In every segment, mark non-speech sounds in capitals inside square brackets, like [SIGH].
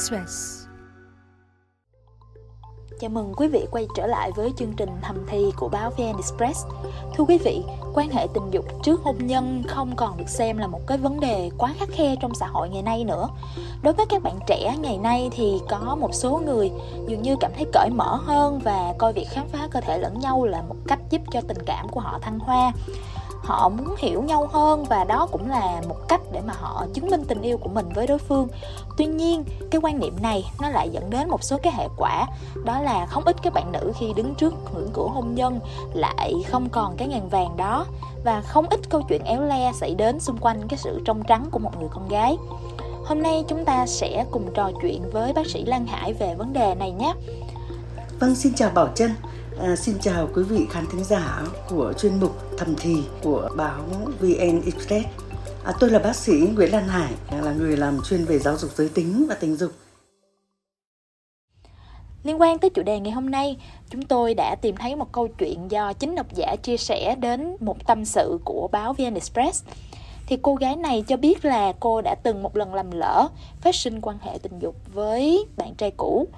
Express. Chào mừng quý vị quay trở lại với chương trình thầm thi của báo VN Express. Thưa quý vị, quan hệ tình dục trước hôn nhân không còn được xem là một cái vấn đề quá khắc khe trong xã hội ngày nay nữa. Đối với các bạn trẻ ngày nay thì có một số người dường như cảm thấy cởi mở hơn và coi việc khám phá cơ thể lẫn nhau là một cách giúp cho tình cảm của họ thăng hoa họ muốn hiểu nhau hơn và đó cũng là một cách để mà họ chứng minh tình yêu của mình với đối phương. Tuy nhiên cái quan niệm này nó lại dẫn đến một số cái hệ quả. Đó là không ít các bạn nữ khi đứng trước ngưỡng cửa hôn nhân lại không còn cái ngàn vàng đó. Và không ít câu chuyện éo le xảy đến xung quanh cái sự trong trắng của một người con gái. Hôm nay chúng ta sẽ cùng trò chuyện với bác sĩ Lan Hải về vấn đề này nhé. Vâng, xin chào Bảo Trân. À, xin chào quý vị khán thính giả của chuyên mục thầm thì của báo VN Express. À, tôi là bác sĩ Nguyễn Lan Hải, là người làm chuyên về giáo dục giới tính và tình dục. Liên quan tới chủ đề ngày hôm nay, chúng tôi đã tìm thấy một câu chuyện do chính độc giả chia sẻ đến một tâm sự của báo VN Express. Thì cô gái này cho biết là cô đã từng một lần làm lỡ phát sinh quan hệ tình dục với bạn trai cũ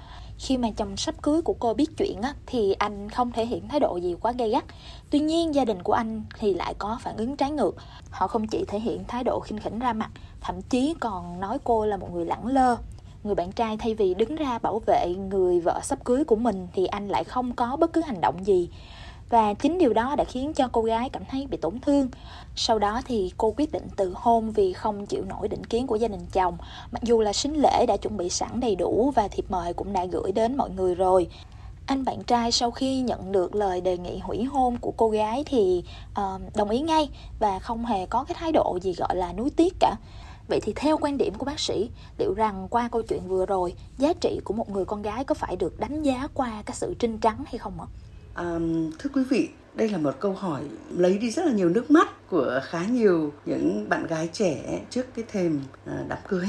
khi mà chồng sắp cưới của cô biết chuyện á, thì anh không thể hiện thái độ gì quá gay gắt. Tuy nhiên gia đình của anh thì lại có phản ứng trái ngược. Họ không chỉ thể hiện thái độ khinh khỉnh ra mặt thậm chí còn nói cô là một người lẳng lơ. Người bạn trai thay vì đứng ra bảo vệ người vợ sắp cưới của mình thì anh lại không có bất cứ hành động gì và chính điều đó đã khiến cho cô gái cảm thấy bị tổn thương. Sau đó thì cô quyết định từ hôn vì không chịu nổi định kiến của gia đình chồng. Mặc dù là sính lễ đã chuẩn bị sẵn đầy đủ và thiệp mời cũng đã gửi đến mọi người rồi. Anh bạn trai sau khi nhận được lời đề nghị hủy hôn của cô gái thì uh, đồng ý ngay và không hề có cái thái độ gì gọi là nuối tiếc cả. Vậy thì theo quan điểm của bác sĩ liệu rằng qua câu chuyện vừa rồi giá trị của một người con gái có phải được đánh giá qua cái sự trinh trắng hay không ạ? À, thưa quý vị, đây là một câu hỏi lấy đi rất là nhiều nước mắt của khá nhiều những bạn gái trẻ trước cái thềm ờ, đám cưới.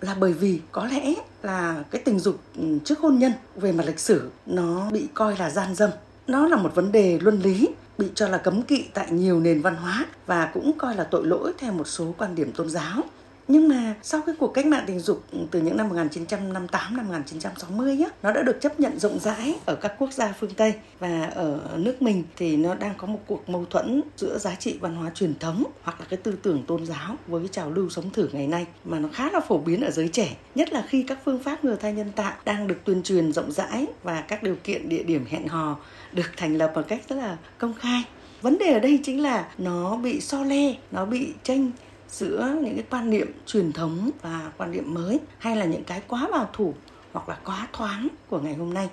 Là bởi vì có lẽ là cái tình dục ừ, trước hôn nhân về mặt lịch sử nó bị coi là gian dâm. Nó là một vấn đề luân lý bị cho là cấm kỵ tại nhiều nền văn hóa và cũng coi là tội lỗi theo một số quan điểm tôn giáo nhưng mà sau cái cuộc cách mạng tình dục từ những năm 1958 năm 1960 á, nó đã được chấp nhận rộng rãi ở các quốc gia phương Tây và ở nước mình thì nó đang có một cuộc mâu thuẫn giữa giá trị văn hóa truyền thống hoặc là cái tư tưởng tôn giáo với cái trào lưu sống thử ngày nay mà nó khá là phổ biến ở giới trẻ, nhất là khi các phương pháp ngừa thai nhân tạo đang được tuyên truyền rộng rãi và các điều kiện địa điểm hẹn hò được thành lập một cách rất là công khai. Vấn đề ở đây chính là nó bị so le nó bị tranh giữa những cái quan niệm truyền thống và quan niệm mới, hay là những cái quá bảo thủ hoặc là quá thoáng của ngày hôm nay.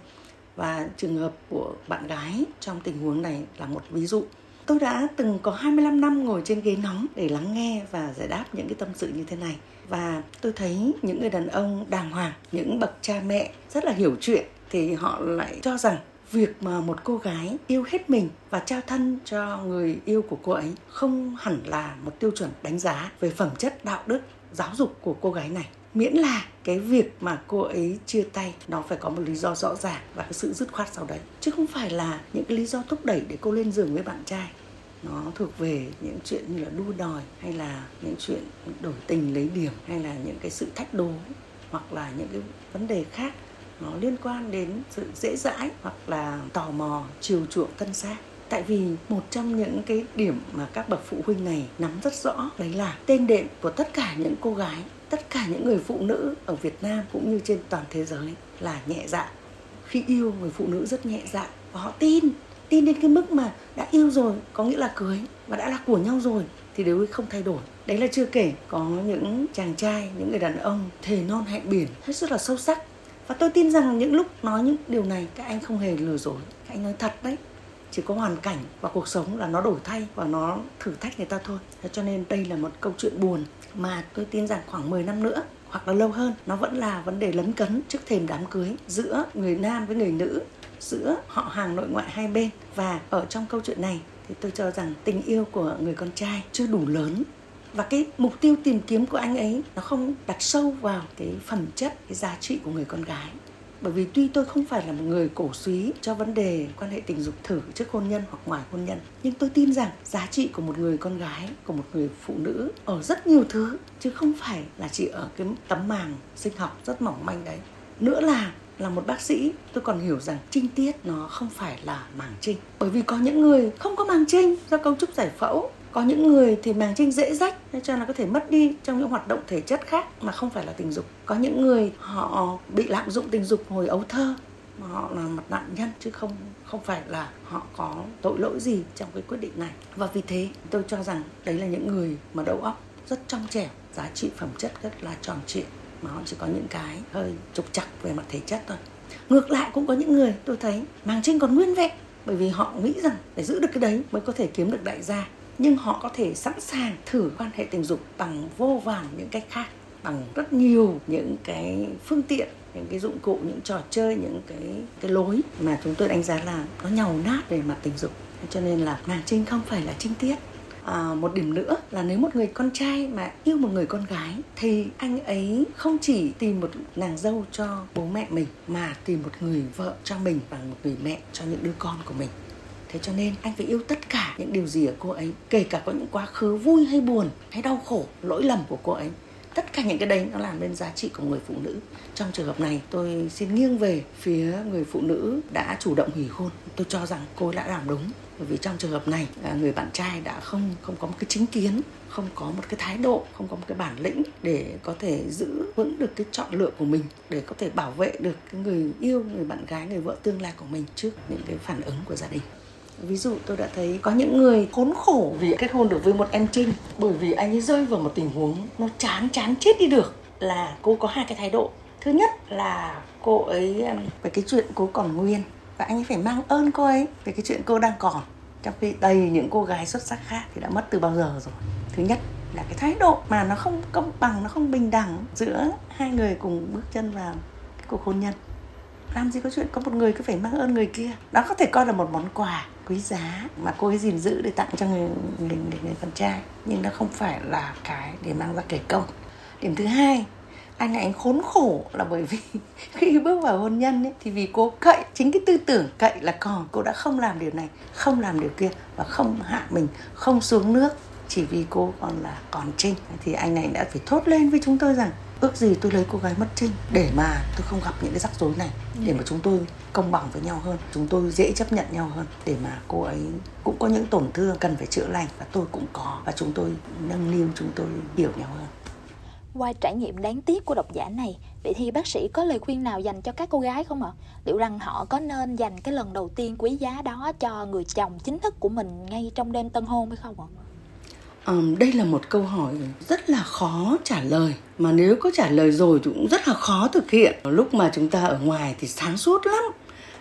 Và trường hợp của bạn gái trong tình huống này là một ví dụ. Tôi đã từng có 25 năm ngồi trên ghế nóng để lắng nghe và giải đáp những cái tâm sự như thế này. Và tôi thấy những người đàn ông đàng hoàng, những bậc cha mẹ rất là hiểu chuyện, thì họ lại cho rằng việc mà một cô gái yêu hết mình và trao thân cho người yêu của cô ấy không hẳn là một tiêu chuẩn đánh giá về phẩm chất, đạo đức, giáo dục của cô gái này. Miễn là cái việc mà cô ấy chia tay, nó phải có một lý do rõ ràng và cái sự dứt khoát sau đấy. Chứ không phải là những cái lý do thúc đẩy để cô lên giường với bạn trai. Nó thuộc về những chuyện như là đua đòi, hay là những chuyện đổi tình lấy điểm, hay là những cái sự thách đố, hoặc là những cái vấn đề khác nó liên quan đến sự dễ dãi hoặc là tò mò, chiều chuộng thân xác. Tại vì một trong những cái điểm mà các bậc phụ huynh này nắm rất rõ đấy là tên đệm của tất cả những cô gái, tất cả những người phụ nữ ở Việt Nam cũng như trên toàn thế giới là nhẹ dạ. Khi yêu người phụ nữ rất nhẹ dạ và họ tin tin đến cái mức mà đã yêu rồi, có nghĩa là cưới và đã là của nhau rồi thì đều không thay đổi. Đấy là chưa kể có những chàng trai, những người đàn ông thề non hẹn biển, hết sức là sâu sắc và tôi tin rằng những lúc nói những điều này, các anh không hề lừa dối. Các anh nói thật đấy. Chỉ có hoàn cảnh và cuộc sống là nó đổi thay và nó thử thách người ta thôi. Cho nên đây là một câu chuyện buồn mà tôi tin rằng khoảng 10 năm nữa hoặc là lâu hơn, nó vẫn là vấn đề lấn cấn trước thềm đám cưới giữa người nam với người nữ, giữa họ hàng nội ngoại hai bên. Và ở trong câu chuyện này thì tôi cho rằng tình yêu của người con trai chưa đủ lớn và cái mục tiêu tìm kiếm của anh ấy nó không đặt sâu vào cái phẩm chất, cái giá trị của người con gái. Bởi vì tuy tôi không phải là một người cổ suý cho vấn đề quan hệ tình dục thử trước hôn nhân hoặc ngoài hôn nhân, nhưng tôi tin rằng giá trị của một người con gái, của một người phụ nữ ở rất nhiều thứ, chứ không phải là chỉ ở cái tấm màng sinh học rất mỏng manh đấy. Nữa là là một bác sĩ, tôi còn hiểu rằng trinh tiết nó không phải là màng trinh. Bởi vì có những người không có màng trinh do cấu trúc giải phẫu có những người thì màng trinh dễ rách cho là có thể mất đi trong những hoạt động thể chất khác mà không phải là tình dục. Có những người họ bị lạm dụng tình dục hồi ấu thơ mà họ là một nạn nhân chứ không không phải là họ có tội lỗi gì trong cái quyết định này. Và vì thế tôi cho rằng đấy là những người mà đầu óc rất trong trẻo, giá trị phẩm chất rất là tròn trịa mà họ chỉ có những cái hơi trục chặt về mặt thể chất thôi. Ngược lại cũng có những người tôi thấy màng trinh còn nguyên vẹn bởi vì họ nghĩ rằng để giữ được cái đấy mới có thể kiếm được đại gia nhưng họ có thể sẵn sàng thử quan hệ tình dục bằng vô vàn những cách khác bằng rất nhiều những cái phương tiện những cái dụng cụ những trò chơi những cái cái lối mà chúng tôi đánh giá là nó nhàu nát về mặt tình dục. Cho nên là nàng trinh không phải là trinh tiết. À, một điểm nữa là nếu một người con trai mà yêu một người con gái thì anh ấy không chỉ tìm một nàng dâu cho bố mẹ mình mà tìm một người vợ cho mình và một người mẹ cho những đứa con của mình thế cho nên anh phải yêu tất cả những điều gì ở cô ấy, kể cả có những quá khứ vui hay buồn hay đau khổ, lỗi lầm của cô ấy. Tất cả những cái đấy nó làm nên giá trị của người phụ nữ. Trong trường hợp này, tôi xin nghiêng về phía người phụ nữ đã chủ động hủy hôn. Tôi cho rằng cô đã làm đúng. Bởi vì trong trường hợp này à, người bạn trai đã không không có một cái chính kiến, không có một cái thái độ, không có một cái bản lĩnh để có thể giữ vững được cái chọn lựa của mình, để có thể bảo vệ được cái người yêu, người bạn gái, người vợ tương lai của mình trước những cái phản ứng của gia đình ví dụ tôi đã thấy có những người khốn khổ vì kết hôn được với một em trinh bởi vì anh ấy rơi vào một tình huống nó chán chán chết đi được, là cô có hai cái thái độ. Thứ nhất là cô ấy um, về cái chuyện cô còn nguyên và anh ấy phải mang ơn cô ấy về cái chuyện cô đang còn, trong khi đầy những cô gái xuất sắc khác thì đã mất từ bao giờ rồi. Thứ nhất là cái thái độ mà nó không công bằng, nó không bình đẳng giữa hai người cùng bước chân vào cái cuộc hôn nhân làm gì có chuyện có một người cứ phải mang ơn người kia. Đó có thể coi là một món quà quý giá mà cô ấy gìn giữ để tặng cho người người, người, người con trai. Nhưng nó không phải là cái để mang ra kể công. Điểm thứ hai anh này anh khốn khổ là bởi vì [LAUGHS] khi bước vào hôn nhân ấy, thì vì cô cậy chính cái tư tưởng cậy là còn cô đã không làm điều này không làm điều kia và không hạ mình không xuống nước chỉ vì cô còn là còn trinh. Thì anh này đã phải thốt lên với chúng tôi rằng ước gì tôi lấy cô gái mất trinh để mà tôi không gặp những cái rắc rối này để mà chúng tôi công bằng với nhau hơn chúng tôi dễ chấp nhận nhau hơn để mà cô ấy cũng có những tổn thương cần phải chữa lành và tôi cũng có và chúng tôi nâng niu chúng tôi hiểu nhau hơn. Qua trải nghiệm đáng tiếc của độc giả này vậy thì bác sĩ có lời khuyên nào dành cho các cô gái không ạ? Liệu rằng họ có nên dành cái lần đầu tiên quý giá đó cho người chồng chính thức của mình ngay trong đêm tân hôn hay không ạ Um, đây là một câu hỏi rất là khó trả lời. Mà nếu có trả lời rồi thì cũng rất là khó thực hiện. Lúc mà chúng ta ở ngoài thì sáng suốt lắm.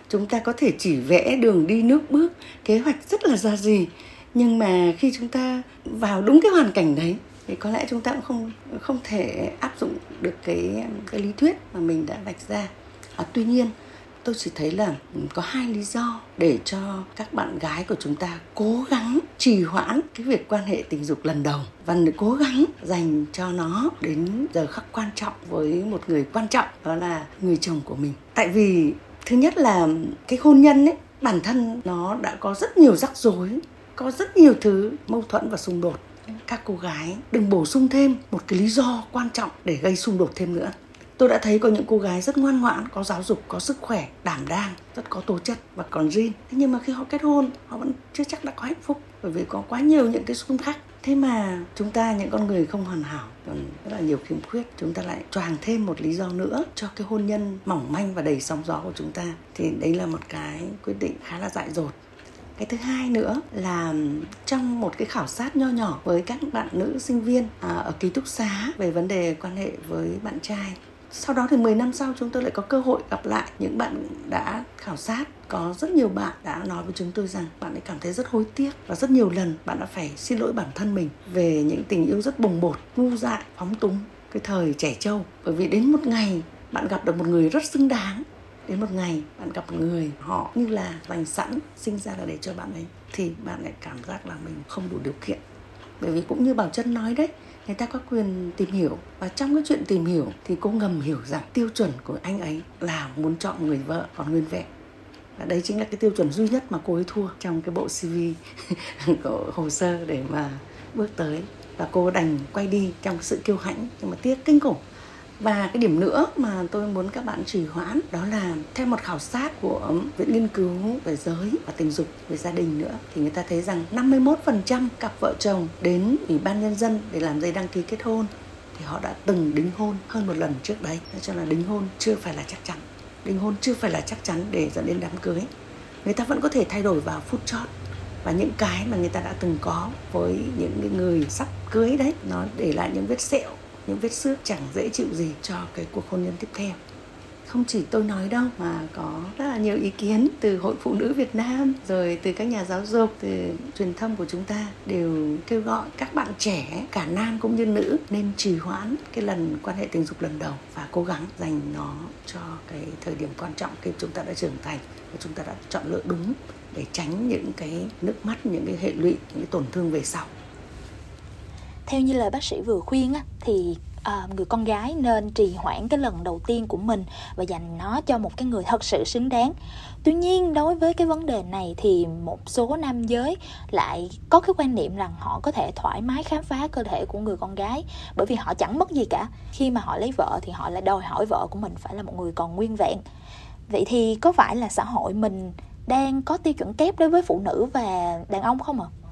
Chúng ta có thể chỉ vẽ đường đi nước bước kế hoạch rất là ra gì. Nhưng mà khi chúng ta vào đúng cái hoàn cảnh đấy thì có lẽ chúng ta cũng không không thể áp dụng được cái cái lý thuyết mà mình đã vạch ra. À, tuy nhiên tôi chỉ thấy là có hai lý do để cho các bạn gái của chúng ta cố gắng trì hoãn cái việc quan hệ tình dục lần đầu và cố gắng dành cho nó đến giờ khắc quan trọng với một người quan trọng, đó là người chồng của mình. Tại vì thứ nhất là cái hôn nhân ấy, bản thân nó đã có rất nhiều rắc rối, có rất nhiều thứ mâu thuẫn và xung đột. Các cô gái đừng bổ sung thêm một cái lý do quan trọng để gây xung đột thêm nữa tôi đã thấy có những cô gái rất ngoan ngoãn, có giáo dục, có sức khỏe, đảm đang, rất có tố chất và còn riêng thế nhưng mà khi họ kết hôn, họ vẫn chưa chắc đã có hạnh phúc, bởi vì có quá nhiều những cái xung khắc. Thế mà chúng ta, những con người không hoàn hảo, còn rất là nhiều khiếm khuyết, chúng ta lại choàng thêm một lý do nữa cho cái hôn nhân mỏng manh và đầy sóng gió của chúng ta. Thì đấy là một cái quyết định khá là dại dột. Cái thứ hai nữa là trong một cái khảo sát nho nhỏ với các bạn nữ sinh viên à, ở ký túc xá về vấn đề quan hệ với bạn trai sau đó thì 10 năm sau chúng tôi lại có cơ hội gặp lại những bạn đã khảo sát. Có rất nhiều bạn đã nói với chúng tôi rằng bạn ấy cảm thấy rất hối tiếc và rất nhiều lần bạn đã phải xin lỗi bản thân mình về những tình yêu rất bồng bột, ngu dại, phóng túng, cái thời trẻ trâu. Bởi vì đến một ngày bạn gặp được một người rất xứng đáng, đến một ngày bạn gặp một người họ như là dành sẵn, sinh ra là để cho bạn ấy, thì bạn lại cảm giác là mình không đủ điều kiện. Bởi vì cũng như bảo chân nói đấy người ta có quyền tìm hiểu và trong cái chuyện tìm hiểu thì cô ngầm hiểu rằng tiêu chuẩn của anh ấy là muốn chọn người vợ còn nguyên vẹn. Và đấy chính là cái tiêu chuẩn duy nhất mà cô ấy thua trong cái bộ CV [LAUGHS] của hồ sơ để mà bước tới. Và cô đành quay đi trong sự kiêu hãnh nhưng mà tiếc kinh khủng và cái điểm nữa mà tôi muốn các bạn trì hoãn đó là theo một khảo sát của Viện Nghiên cứu về giới và tình dục về gia đình nữa, thì người ta thấy rằng 51% cặp vợ chồng đến Ủy ban Nhân dân để làm giấy đăng ký kết hôn thì họ đã từng đính hôn hơn một lần trước đấy. Cho là đính hôn chưa phải là chắc chắn, đính hôn chưa phải là chắc chắn để dẫn đến đám cưới. Người ta vẫn có thể thay đổi vào phút chót. Và những cái mà người ta đã từng có với những người sắp cưới đấy, nó để lại những vết sẹo những vết xước chẳng dễ chịu gì cho cái cuộc hôn nhân tiếp theo. Không chỉ tôi nói đâu, mà có rất là nhiều ý kiến từ hội phụ nữ Việt Nam, rồi từ các nhà giáo dục, từ truyền thông của chúng ta đều kêu gọi các bạn trẻ, cả nam cũng như nữ, nên trì hoãn cái lần quan hệ tình dục lần đầu và cố gắng dành nó cho cái thời điểm quan trọng khi chúng ta đã trưởng thành và chúng ta đã chọn lựa đúng để tránh những cái nước mắt, những cái hệ lụy, những cái tổn thương về sau theo như lời bác sĩ vừa khuyên á, thì à, người con gái nên trì hoãn cái lần đầu tiên của mình và dành nó cho một cái người thật sự xứng đáng tuy nhiên đối với cái vấn đề này thì một số nam giới lại có cái quan niệm rằng họ có thể thoải mái khám phá cơ thể của người con gái bởi vì họ chẳng mất gì cả khi mà họ lấy vợ thì họ lại đòi hỏi vợ của mình phải là một người còn nguyên vẹn vậy thì có phải là xã hội mình đang có tiêu chuẩn kép đối với phụ nữ và đàn ông không ạ? À?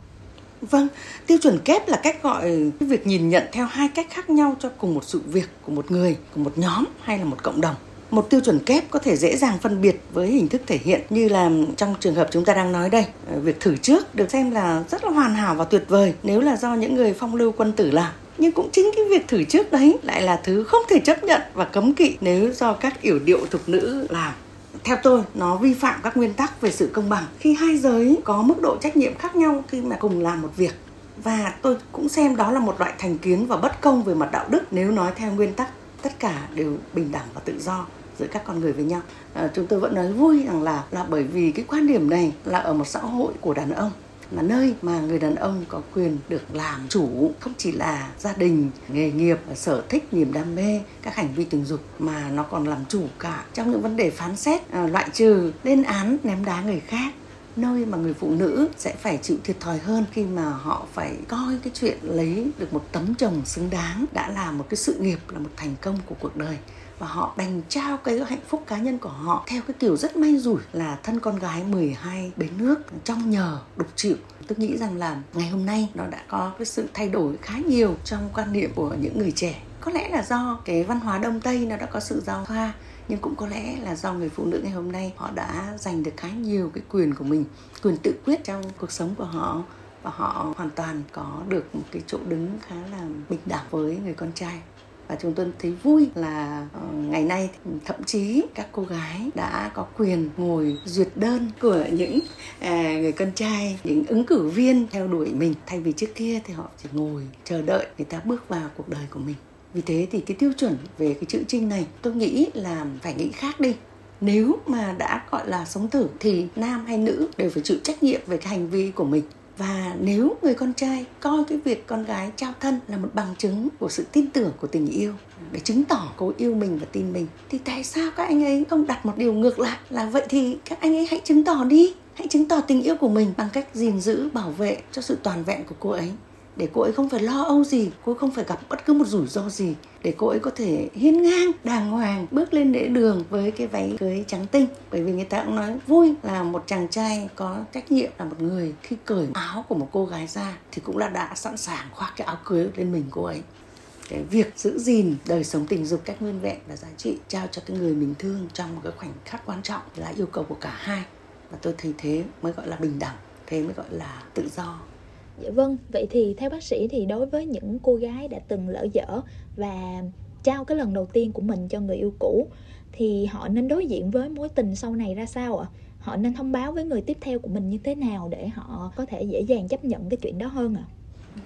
Vâng, tiêu chuẩn kép là cách gọi cái việc nhìn nhận theo hai cách khác nhau cho cùng một sự việc của một người, của một nhóm hay là một cộng đồng. Một tiêu chuẩn kép có thể dễ dàng phân biệt với hình thức thể hiện như là trong trường hợp chúng ta đang nói đây. Ờ, việc thử trước được xem là rất là hoàn hảo và tuyệt vời nếu là do những người phong lưu quân tử làm nhưng cũng chính cái việc thử trước đấy lại là thứ không thể chấp nhận và cấm kỵ nếu do các yểu điệu thục nữ làm theo tôi nó vi phạm các nguyên tắc về sự công bằng. Khi hai giới có mức độ trách nhiệm khác nhau khi mà cùng làm một việc. Và tôi cũng xem đó là một loại thành kiến và bất công về mặt đạo đức nếu nói theo nguyên tắc tất cả đều bình đẳng và tự do giữa các con người với nhau. À, chúng tôi vẫn nói vui rằng là là bởi vì cái quan điểm này là ở một xã hội của đàn ông là nơi mà người đàn ông có quyền được làm chủ không chỉ là gia đình, nghề nghiệp, sở thích, niềm đam mê, các hành vi tình dục mà nó còn làm chủ cả trong những vấn đề phán xét à, loại trừ, lên án, ném đá người khác. Nơi mà người phụ nữ sẽ phải chịu thiệt thòi hơn khi mà họ phải coi cái chuyện lấy được một tấm chồng xứng đáng đã là một cái sự nghiệp, là một thành công của cuộc đời và họ đành trao cái hạnh phúc cá nhân của họ theo cái kiểu rất may rủi là thân con gái 12 bến nước trong nhờ, đục chịu. Tôi nghĩ rằng là ngày hôm nay nó đã có cái sự thay đổi khá nhiều trong quan niệm của những người trẻ. Có lẽ là do cái văn hóa đông tây nó đã có sự giao thoa, nhưng cũng có lẽ là do người phụ nữ ngày hôm nay họ đã giành được khá nhiều cái quyền của mình, quyền tự quyết trong cuộc sống của họ và họ hoàn toàn có được một cái chỗ đứng khá là bình đẳng với người con trai và chúng tôi thấy vui là ờ, ngày nay thậm chí các cô gái đã có quyền ngồi duyệt đơn của những à, người con trai, những ứng cử viên theo đuổi mình. Thay vì trước kia thì họ chỉ ngồi chờ đợi người ta bước vào cuộc đời của mình. Vì thế thì cái tiêu chuẩn về cái chữ trinh này, tôi nghĩ là phải nghĩ khác đi. Nếu mà đã gọi là sống thử thì nam hay nữ đều phải chịu trách nhiệm về cái hành vi của mình và nếu người con trai coi cái việc con gái trao thân là một bằng chứng của sự tin tưởng của tình yêu, để chứng tỏ cô yêu mình và tin mình, thì tại sao các anh ấy không đặt một điều ngược lại là vậy thì các anh ấy hãy chứng tỏ đi, hãy chứng tỏ tình yêu của mình bằng cách gìn giữ, bảo vệ cho sự toàn vẹn của cô ấy? Để cô ấy không phải lo âu gì, cô ấy không phải gặp bất cứ một rủi ro gì, để cô ấy có thể hiên ngang, đàng hoàng, bước lên lễ đường với cái váy cưới trắng tinh. Bởi vì người ta cũng nói, vui là một chàng trai có trách nhiệm là một người. Khi cởi áo của một cô gái ra thì cũng là đã sẵn sàng khoác cái áo cưới lên mình cô ấy. Cái việc giữ gìn đời sống tình dục cách nguyên vẹn và giá trị trao cho cái người mình thương trong một cái khoảnh khắc quan trọng, là yêu cầu của cả hai. Và tôi thấy thế mới gọi là bình đẳng, thế mới gọi là tự do. Dạ vâng, vậy thì theo bác sĩ thì đối với những cô gái đã từng lỡ dở và trao cái lần đầu tiên của mình cho người yêu cũ thì họ nên đối diện với mối tình sau này ra sao ạ? Họ nên thông báo với người tiếp theo của mình như thế nào để họ có thể dễ dàng chấp nhận cái chuyện đó hơn ạ?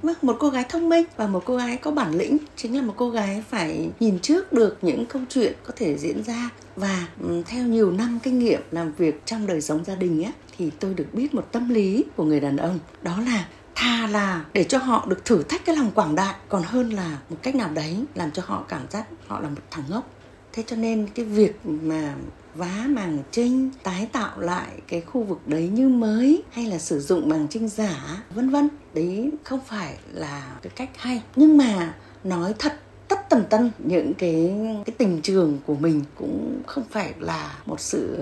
À? Một cô gái thông minh và một cô gái có bản lĩnh chính là một cô gái phải nhìn trước được những câu chuyện có thể diễn ra và ừ, theo nhiều năm kinh nghiệm làm việc trong đời sống gia đình á thì tôi được biết một tâm lý của người đàn ông đó là thà là để cho họ được thử thách cái lòng quảng đại, còn hơn là một cách nào đấy làm cho họ cảm giác họ là một thằng ngốc. Thế cho nên cái việc mà vá màng trinh tái tạo lại cái khu vực đấy như mới, hay là sử dụng màng trinh giả, vân vân, đấy không phải là cái cách hay. Nhưng mà nói thật, tất tần tân những cái cái tình trường của mình cũng không phải là một sự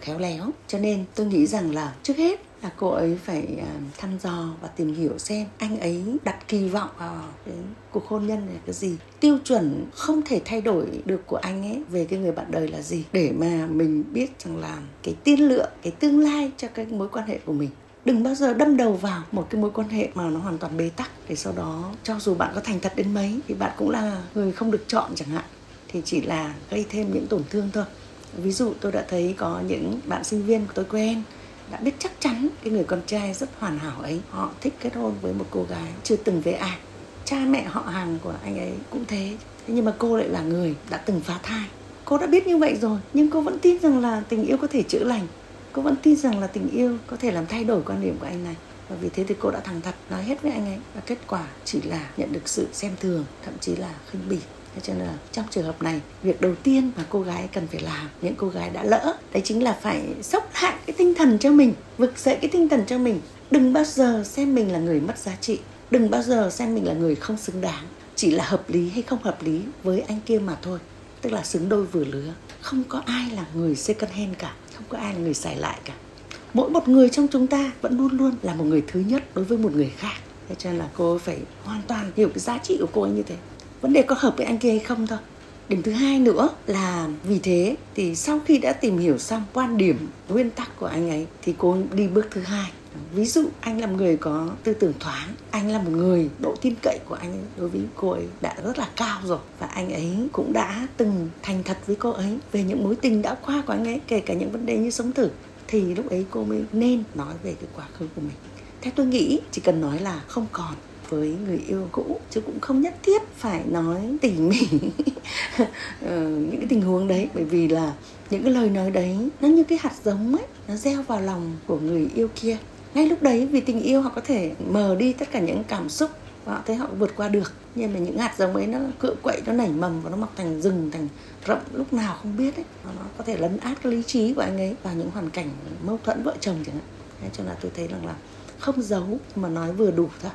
khéo léo. Cho nên tôi nghĩ rằng là trước hết là cô ấy phải à, thăm dò và tìm hiểu xem anh ấy đặt kỳ vọng vào cái cuộc hôn nhân này cái gì. Tiêu chuẩn không thể thay đổi được của anh ấy về cái người bạn đời là gì. Để mà mình biết rằng là cái tiên lượng, cái tương lai cho cái mối quan hệ của mình. Đừng bao giờ đâm đầu vào một cái mối quan hệ mà nó hoàn toàn bế tắc. Để sau đó, cho dù bạn có thành thật đến mấy, thì bạn cũng là người không được chọn chẳng hạn. Thì chỉ là gây thêm những tổn thương thôi. Ví dụ tôi đã thấy có những bạn sinh viên của tôi quen đã biết chắc chắn cái người con trai rất hoàn hảo ấy, họ thích kết hôn với một cô gái chưa từng về ai. Cha mẹ họ hàng của anh ấy cũng thế thế nhưng mà cô lại là người đã từng phá thai. Cô đã biết như vậy rồi, nhưng cô vẫn tin rằng là tình yêu có thể chữa lành. Cô vẫn tin rằng là tình yêu có thể làm thay đổi quan điểm của anh này. Và vì thế thì cô đã thẳng thật nói hết với anh ấy. Và kết quả chỉ là nhận được sự xem thường, thậm chí là khinh bỉ. Thế cho nên là trong trường hợp này, việc đầu tiên mà cô gái cần phải làm, những cô gái đã lỡ, đấy chính là phải sốc lại cái tinh thần cho mình, vực dậy cái tinh thần cho mình. Đừng bao giờ xem mình là người mất giá trị, đừng bao giờ xem mình là người không xứng đáng, chỉ là hợp lý hay không hợp lý với anh kia mà thôi. Tức là xứng đôi vừa lứa, không có ai là người second hand cả, không có ai là người xài lại cả. Mỗi một người trong chúng ta vẫn luôn luôn là một người thứ nhất đối với một người khác. Thế cho nên là cô phải hoàn toàn hiểu cái giá trị của cô ấy như thế vấn đề có hợp với anh kia hay không thôi. Điểm thứ hai nữa là vì thế thì sau khi đã tìm hiểu xong quan điểm, nguyên tắc của anh ấy thì cô đi bước thứ hai. Ví dụ anh là một người có tư tưởng thoáng, anh là một người độ tin cậy của anh ấy, đối với cô ấy đã rất là cao rồi. Và anh ấy cũng đã từng thành thật với cô ấy về những mối tình đã qua của anh ấy, kể cả những vấn đề như sống thử thì lúc ấy cô mới nên nói về cái quá khứ của mình. Theo tôi nghĩ, chỉ cần nói là không còn với người yêu cũ chứ cũng không nhất thiết phải nói tỉ mỉ [LAUGHS] ờ, những cái tình huống đấy. Bởi vì là những cái lời nói đấy, nó như cái hạt giống ấy, nó gieo vào lòng của người yêu kia. Ngay lúc đấy vì tình yêu họ có thể mờ đi tất cả những cảm xúc và họ thấy họ vượt qua được. Nhưng mà những hạt giống ấy nó cựa quậy, nó nảy mầm và nó mọc thành rừng, thành rậm lúc nào không biết ấy. Nó có thể lấn át cái lý trí của anh ấy vào những hoàn cảnh mâu thuẫn vợ chồng chẳng hạn. Cho nên tôi thấy rằng là không giấu mà nói vừa đủ thôi.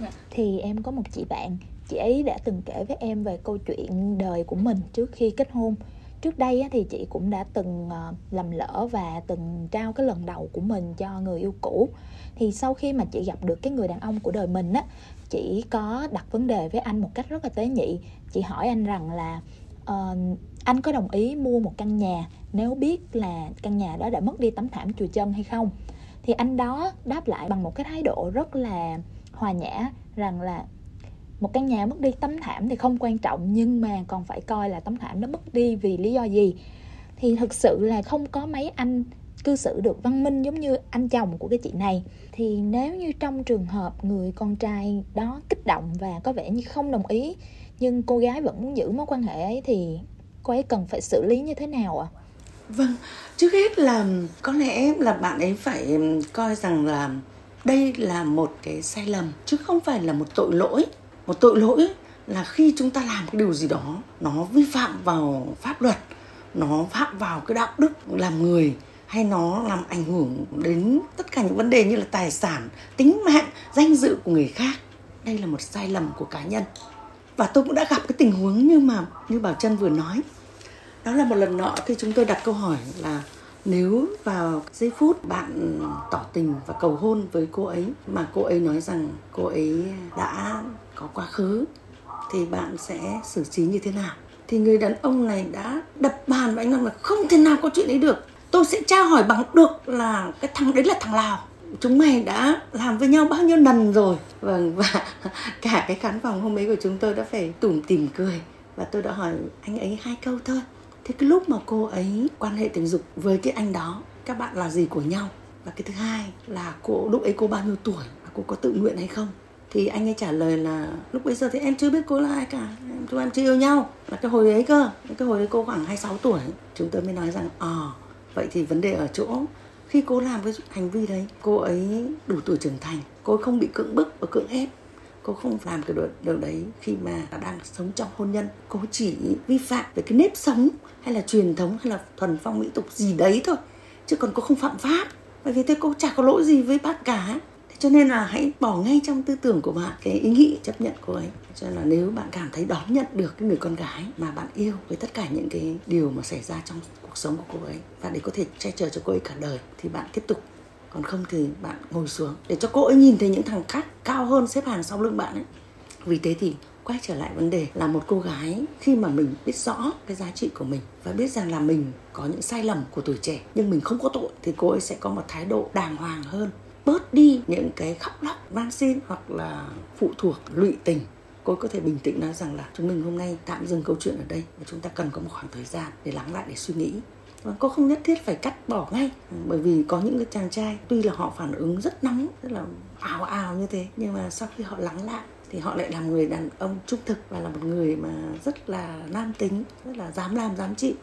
Dạ. thì em có một chị bạn chị ấy đã từng kể với em về câu chuyện đời của mình trước khi kết hôn. Trước đây thì chị cũng đã từng ờ, làm lầm lỡ và từng trao cái lần đầu của mình cho người yêu cũ. Thì sau khi mà chị gặp được cái người đàn ông của đời mình á chị có đặt vấn đề với anh một cách rất là tế nhị. Chị hỏi anh rằng là uh, anh có đồng ý mua một căn nhà nếu biết là căn nhà đó đã mất đi tấm thảm chùi chân hay không? Thì anh đó đáp lại bằng một cái thái độ rất là hòa nhã rằng là một căn nhà mất đi tấm thảm thì không quan trọng, nhưng mà còn phải coi là tấm thảm nó mất đi vì lý do gì thì thực sự là không có mấy anh cư xử được văn minh giống như anh chồng của cái chị này thì nếu như trong trường hợp người con trai đó kích động và có vẻ như không đồng ý, nhưng cô gái vẫn muốn giữ mối quan hệ ấy, thì cô ấy cần phải xử lý như thế nào ạ à? vâng trước hết là có lẽ là bạn ấy phải coi rằng là đây là một cái sai lầm, chứ không phải là một tội lỗi. Một tội lỗi là khi chúng ta làm cái điều gì đó, nó vi phạm vào pháp luật, nó phạm vào cái đạo đức làm người, hay nó làm ảnh hưởng đến tất cả những vấn đề như là tài sản, tính mạng, danh dự của người khác. Đây là một sai lầm của cá nhân. Và tôi cũng đã gặp cái tình huống như mà, như bảo chân vừa nói. Đó là một lần nọ khi chúng tôi đặt câu hỏi là nếu vào giây phút bạn tỏ tình và cầu hôn với cô ấy mà cô ấy nói rằng cô ấy đã có quá khứ, thì bạn sẽ xử trí như thế nào? Thì người đàn ông này đã đập bàn và anh nói là không thể nào có chuyện ấy được. Tôi sẽ tra hỏi bằng được là cái thằng đấy là thằng lào. Chúng mày đã làm với nhau bao nhiêu lần rồi? Vâng và [LAUGHS] cả cái khán phòng hôm ấy của chúng tôi đã phải tủm tỉm cười. Và tôi đã hỏi anh ấy hai câu thôi thế cái lúc mà cô ấy quan hệ tình dục với cái anh đó các bạn là gì của nhau? Và cái thứ hai là cô lúc ấy cô bao nhiêu tuổi? Và cô có tự nguyện hay không? Thì anh ấy trả lời là lúc bây giờ thì em chưa biết cô là ai cả. Chúng em chưa yêu nhau. Là cái hồi ấy cơ cái hồi đấy cô khoảng 26 tuổi chúng tôi mới nói rằng ờ à, vậy thì vấn đề ở chỗ khi cô làm cái hành vi đấy cô ấy đủ tuổi trưởng thành cô ấy không bị cưỡng bức và cưỡng ép cô không làm cái điều đấy khi mà đang sống trong hôn nhân. Cô chỉ vi phạm về cái nếp sống hay là truyền thống hay là thuần phong mỹ tục gì đấy thôi, chứ còn cô không phạm pháp. Bởi vì thế cô chả có lỗi gì với bác cả. Thế cho nên là hãy bỏ ngay trong tư tưởng của bạn cái ý nghĩ chấp nhận cô ấy. Cho nên là nếu bạn cảm thấy đón nhận được cái người con gái mà bạn yêu với tất cả những cái điều mà xảy ra trong cuộc sống của cô ấy và để có thể che chở cho cô ấy cả đời, thì bạn tiếp tục còn không thì bạn ngồi xuống để cho cô ấy nhìn thấy những thằng khác cao hơn xếp hàng sau lưng bạn ấy. Vì thế thì quay trở lại vấn đề là một cô gái khi mà mình biết rõ cái giá trị của mình và biết rằng là mình có những sai lầm của tuổi trẻ nhưng mình không có tội thì cô ấy sẽ có một thái độ đàng hoàng hơn. Bớt đi những cái khóc lóc, van xin hoặc là phụ thuộc, lụy tình. Cô có thể bình tĩnh nói rằng là, chúng mình hôm nay tạm dừng câu chuyện ở đây và chúng ta cần có một khoảng thời gian để lắng lại, để suy nghĩ và cô không nhất thiết phải cắt bỏ ngay, bởi vì có những cái chàng trai, tuy là họ phản ứng rất nóng, rất là ào ào như thế, nhưng mà sau khi họ lắng lại thì họ lại là người đàn ông trung thực và là một người mà rất là nam tính, rất là dám làm, dám chịu.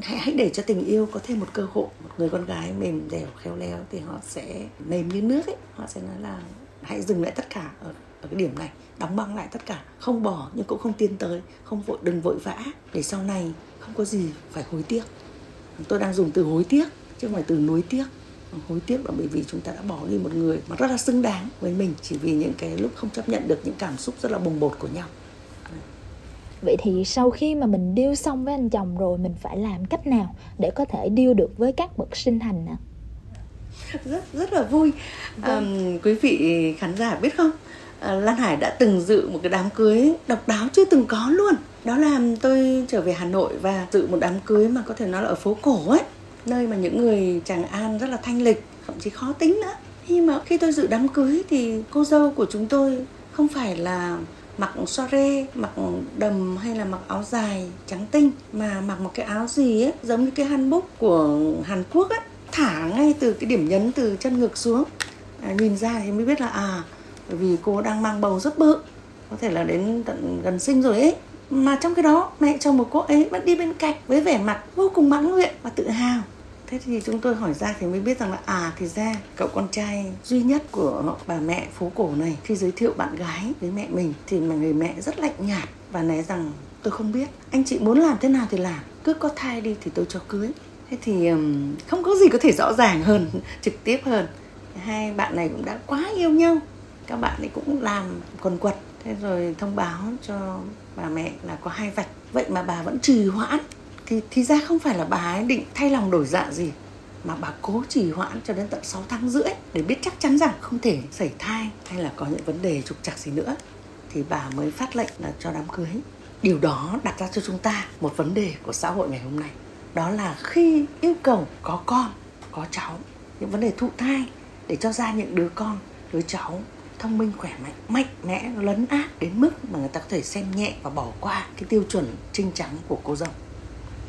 Hãy hãy để cho tình yêu có thêm một cơ hội. Một người con gái mềm dẻo, khéo léo thì họ sẽ mềm như nước ấy. Họ sẽ nói là hãy dừng lại tất cả ở ở cái điểm này, đóng băng lại tất cả, không bỏ nhưng cũng không tiến tới, không vội, đừng vội vã. Để sau này không có gì phải hối tiếc tôi đang dùng từ hối tiếc chứ không phải từ nuối tiếc. Hối tiếc là bởi vì chúng ta đã bỏ đi một người mà rất là xứng đáng với mình chỉ vì những cái lúc không chấp nhận được những cảm xúc rất là bồng bột của nhau. Vậy thì sau khi mà mình điêu xong với anh chồng rồi mình phải làm cách nào để có thể điêu được với các bậc sinh thành nè rất rất là vui. Vâng. à, quý vị khán giả biết không? À, Lan Hải đã từng dự một cái đám cưới độc đáo chưa từng có luôn đó là tôi trở về Hà Nội và dự một đám cưới mà có thể nói là ở phố cổ ấy nơi mà những người chàng An rất là thanh lịch thậm chí khó tính nữa. Khi mà khi tôi dự đám cưới thì cô dâu của chúng tôi không phải là mặc soare mặc đầm hay là mặc áo dài trắng tinh mà mặc một cái áo gì ấy giống như cái hanbok của Hàn Quốc ấy thả ngay từ cái điểm nhấn từ chân ngực xuống. À, nhìn ra thì mới biết là à bởi vì cô đang mang bầu rất bự có thể là đến tận gần sinh rồi ấy mà trong cái đó, mẹ chồng của cô ấy vẫn đi bên cạnh với vẻ mặt vô cùng mãn nguyện và tự hào. Thế thì chúng tôi hỏi ra thì mới biết rằng là à thì ra cậu con trai duy nhất của bà mẹ phố cổ này khi giới thiệu bạn gái với mẹ mình thì mà người mẹ rất lạnh nhạt và nói rằng, tôi không biết, anh chị muốn làm thế nào thì làm, cứ có thai đi thì tôi cho cưới. Thế thì không có gì có thể rõ ràng hơn, [LAUGHS] trực tiếp hơn. Hai bạn này cũng đã quá yêu nhau, các bạn ấy cũng làm quần quật thế rồi thông báo cho bà mẹ là có hai vạch. Vậy mà bà vẫn trì hoãn. Thì thì ra không phải là bà ấy định thay lòng đổi dạ gì, mà bà cố trì hoãn cho đến tận 6 tháng rưỡi để biết chắc chắn rằng không thể xảy thai hay là có những vấn đề trục trặc gì nữa. Thì bà mới phát lệnh là cho đám cưới. Điều đó đặt ra cho chúng ta một vấn đề của xã hội ngày hôm nay. Đó là khi yêu cầu có con, có cháu, những vấn đề thụ thai để cho ra những đứa con, đứa cháu thông minh, khỏe mạnh mạnh mẽ, lấn át đến mức mà người ta có thể xem nhẹ và bỏ qua cái tiêu chuẩn trinh trắng của cô dâu.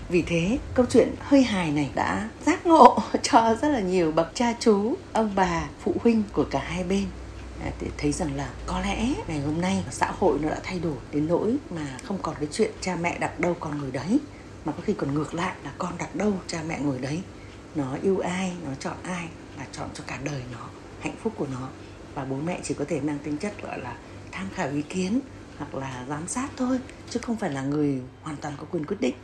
Vì thế, câu chuyện hơi hài này đã giác ngộ [LAUGHS] cho rất là nhiều bậc cha chú, ông bà, phụ huynh của cả hai bên. À, để thấy rằng là có lẽ ngày hôm nay xã hội nó đã thay đổi đến nỗi mà không còn cái chuyện cha mẹ đặt đâu con người đấy, mà có khi còn ngược lại là con đặt đâu cha mẹ ngồi đấy. Nó yêu ai, nó chọn ai là chọn cho cả đời nó, hạnh phúc của nó và bố mẹ chỉ có thể mang tính chất, gọi là, tham khảo ý kiến hoặc là giám sát thôi, chứ không phải là người hoàn toàn có quyền quyết định.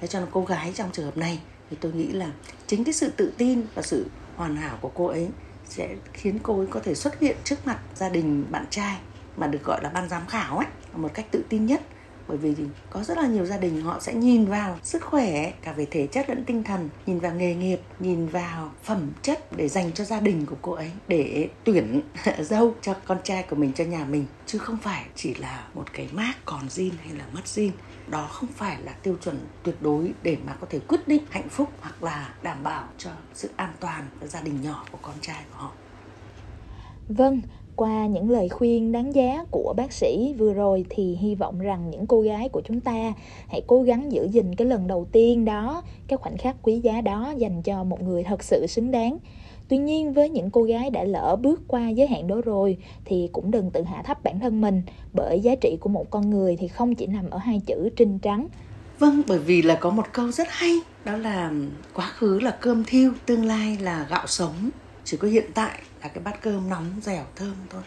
Thế cho nên cô gái trong trường hợp này thì tôi nghĩ là chính cái sự tự tin và sự hoàn hảo của cô ấy sẽ khiến cô ấy có thể xuất hiện trước mặt gia đình bạn trai mà được gọi là ban giám khảo ấy, một cách tự tin nhất bởi vì có rất là nhiều gia đình họ sẽ nhìn vào sức khỏe cả về thể chất lẫn tinh thần nhìn vào nghề nghiệp nhìn vào phẩm chất để dành cho gia đình của cô ấy để tuyển [LAUGHS] dâu cho con trai của mình cho nhà mình. Chứ không phải chỉ là một cái mác còn zin hay là mất zin đó không phải là tiêu chuẩn tuyệt đối để mà có thể quyết định hạnh phúc hoặc là đảm bảo cho sự an toàn gia đình nhỏ của con trai của họ. Vâng, qua những lời khuyên đáng giá của bác sĩ vừa rồi thì hy vọng rằng những cô gái của chúng ta hãy cố gắng giữ gìn cái lần đầu tiên đó cái khoảnh khắc quý giá đó dành cho một người thật sự xứng đáng. Tuy nhiên với những cô gái đã lỡ bước qua giới hạn đó rồi thì cũng đừng tự hạ thấp bản thân mình bởi giá trị của một con người thì không chỉ nằm ở hai chữ trinh trắng. Vâng, bởi vì là có một câu rất hay Đó là quá khứ là cơm thiêu, tương lai là gạo sống. Chỉ có hiện tại là cái bát cơm nóng, dẻo, thơm thôi.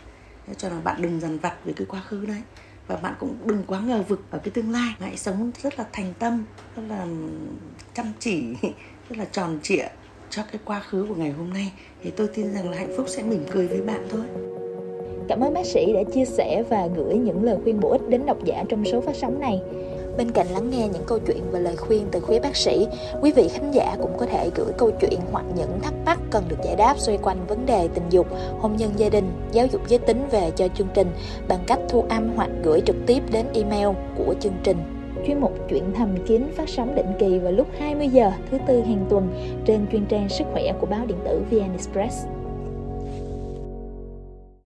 Thế cho nên bạn đừng dằn vặt về cái quá khứ đấy. Và bạn cũng đừng quá ngờ vực ở cái tương lai. Hãy sống rất là thành tâm rất là chăm chỉ [LAUGHS] rất là tròn trịa cho cái quá khứ của ngày hôm nay. Thì tôi tin rằng là hạnh phúc sẽ mỉm cười với bạn thôi. Cảm ơn bác sĩ đã chia sẻ và gửi những lời khuyên bổ ích đến độc giả trong số phát sóng này. Bên cạnh lắng nghe những câu chuyện và lời khuyên từ phía bác sĩ, quý vị khán giả cũng có thể gửi câu chuyện hoặc những thắc mắc cần được giải đáp xoay quanh vấn đề tình dục, hôn nhân gia đình, giáo dục giới tính về cho chương trình bằng cách thu âm hoặc gửi trực tiếp đến email của chương trình. Chuyên mục Chuyện thầm kín phát sóng định kỳ vào lúc 20 giờ thứ tư hàng tuần trên chuyên trang sức khỏe của báo điện tử VN Express.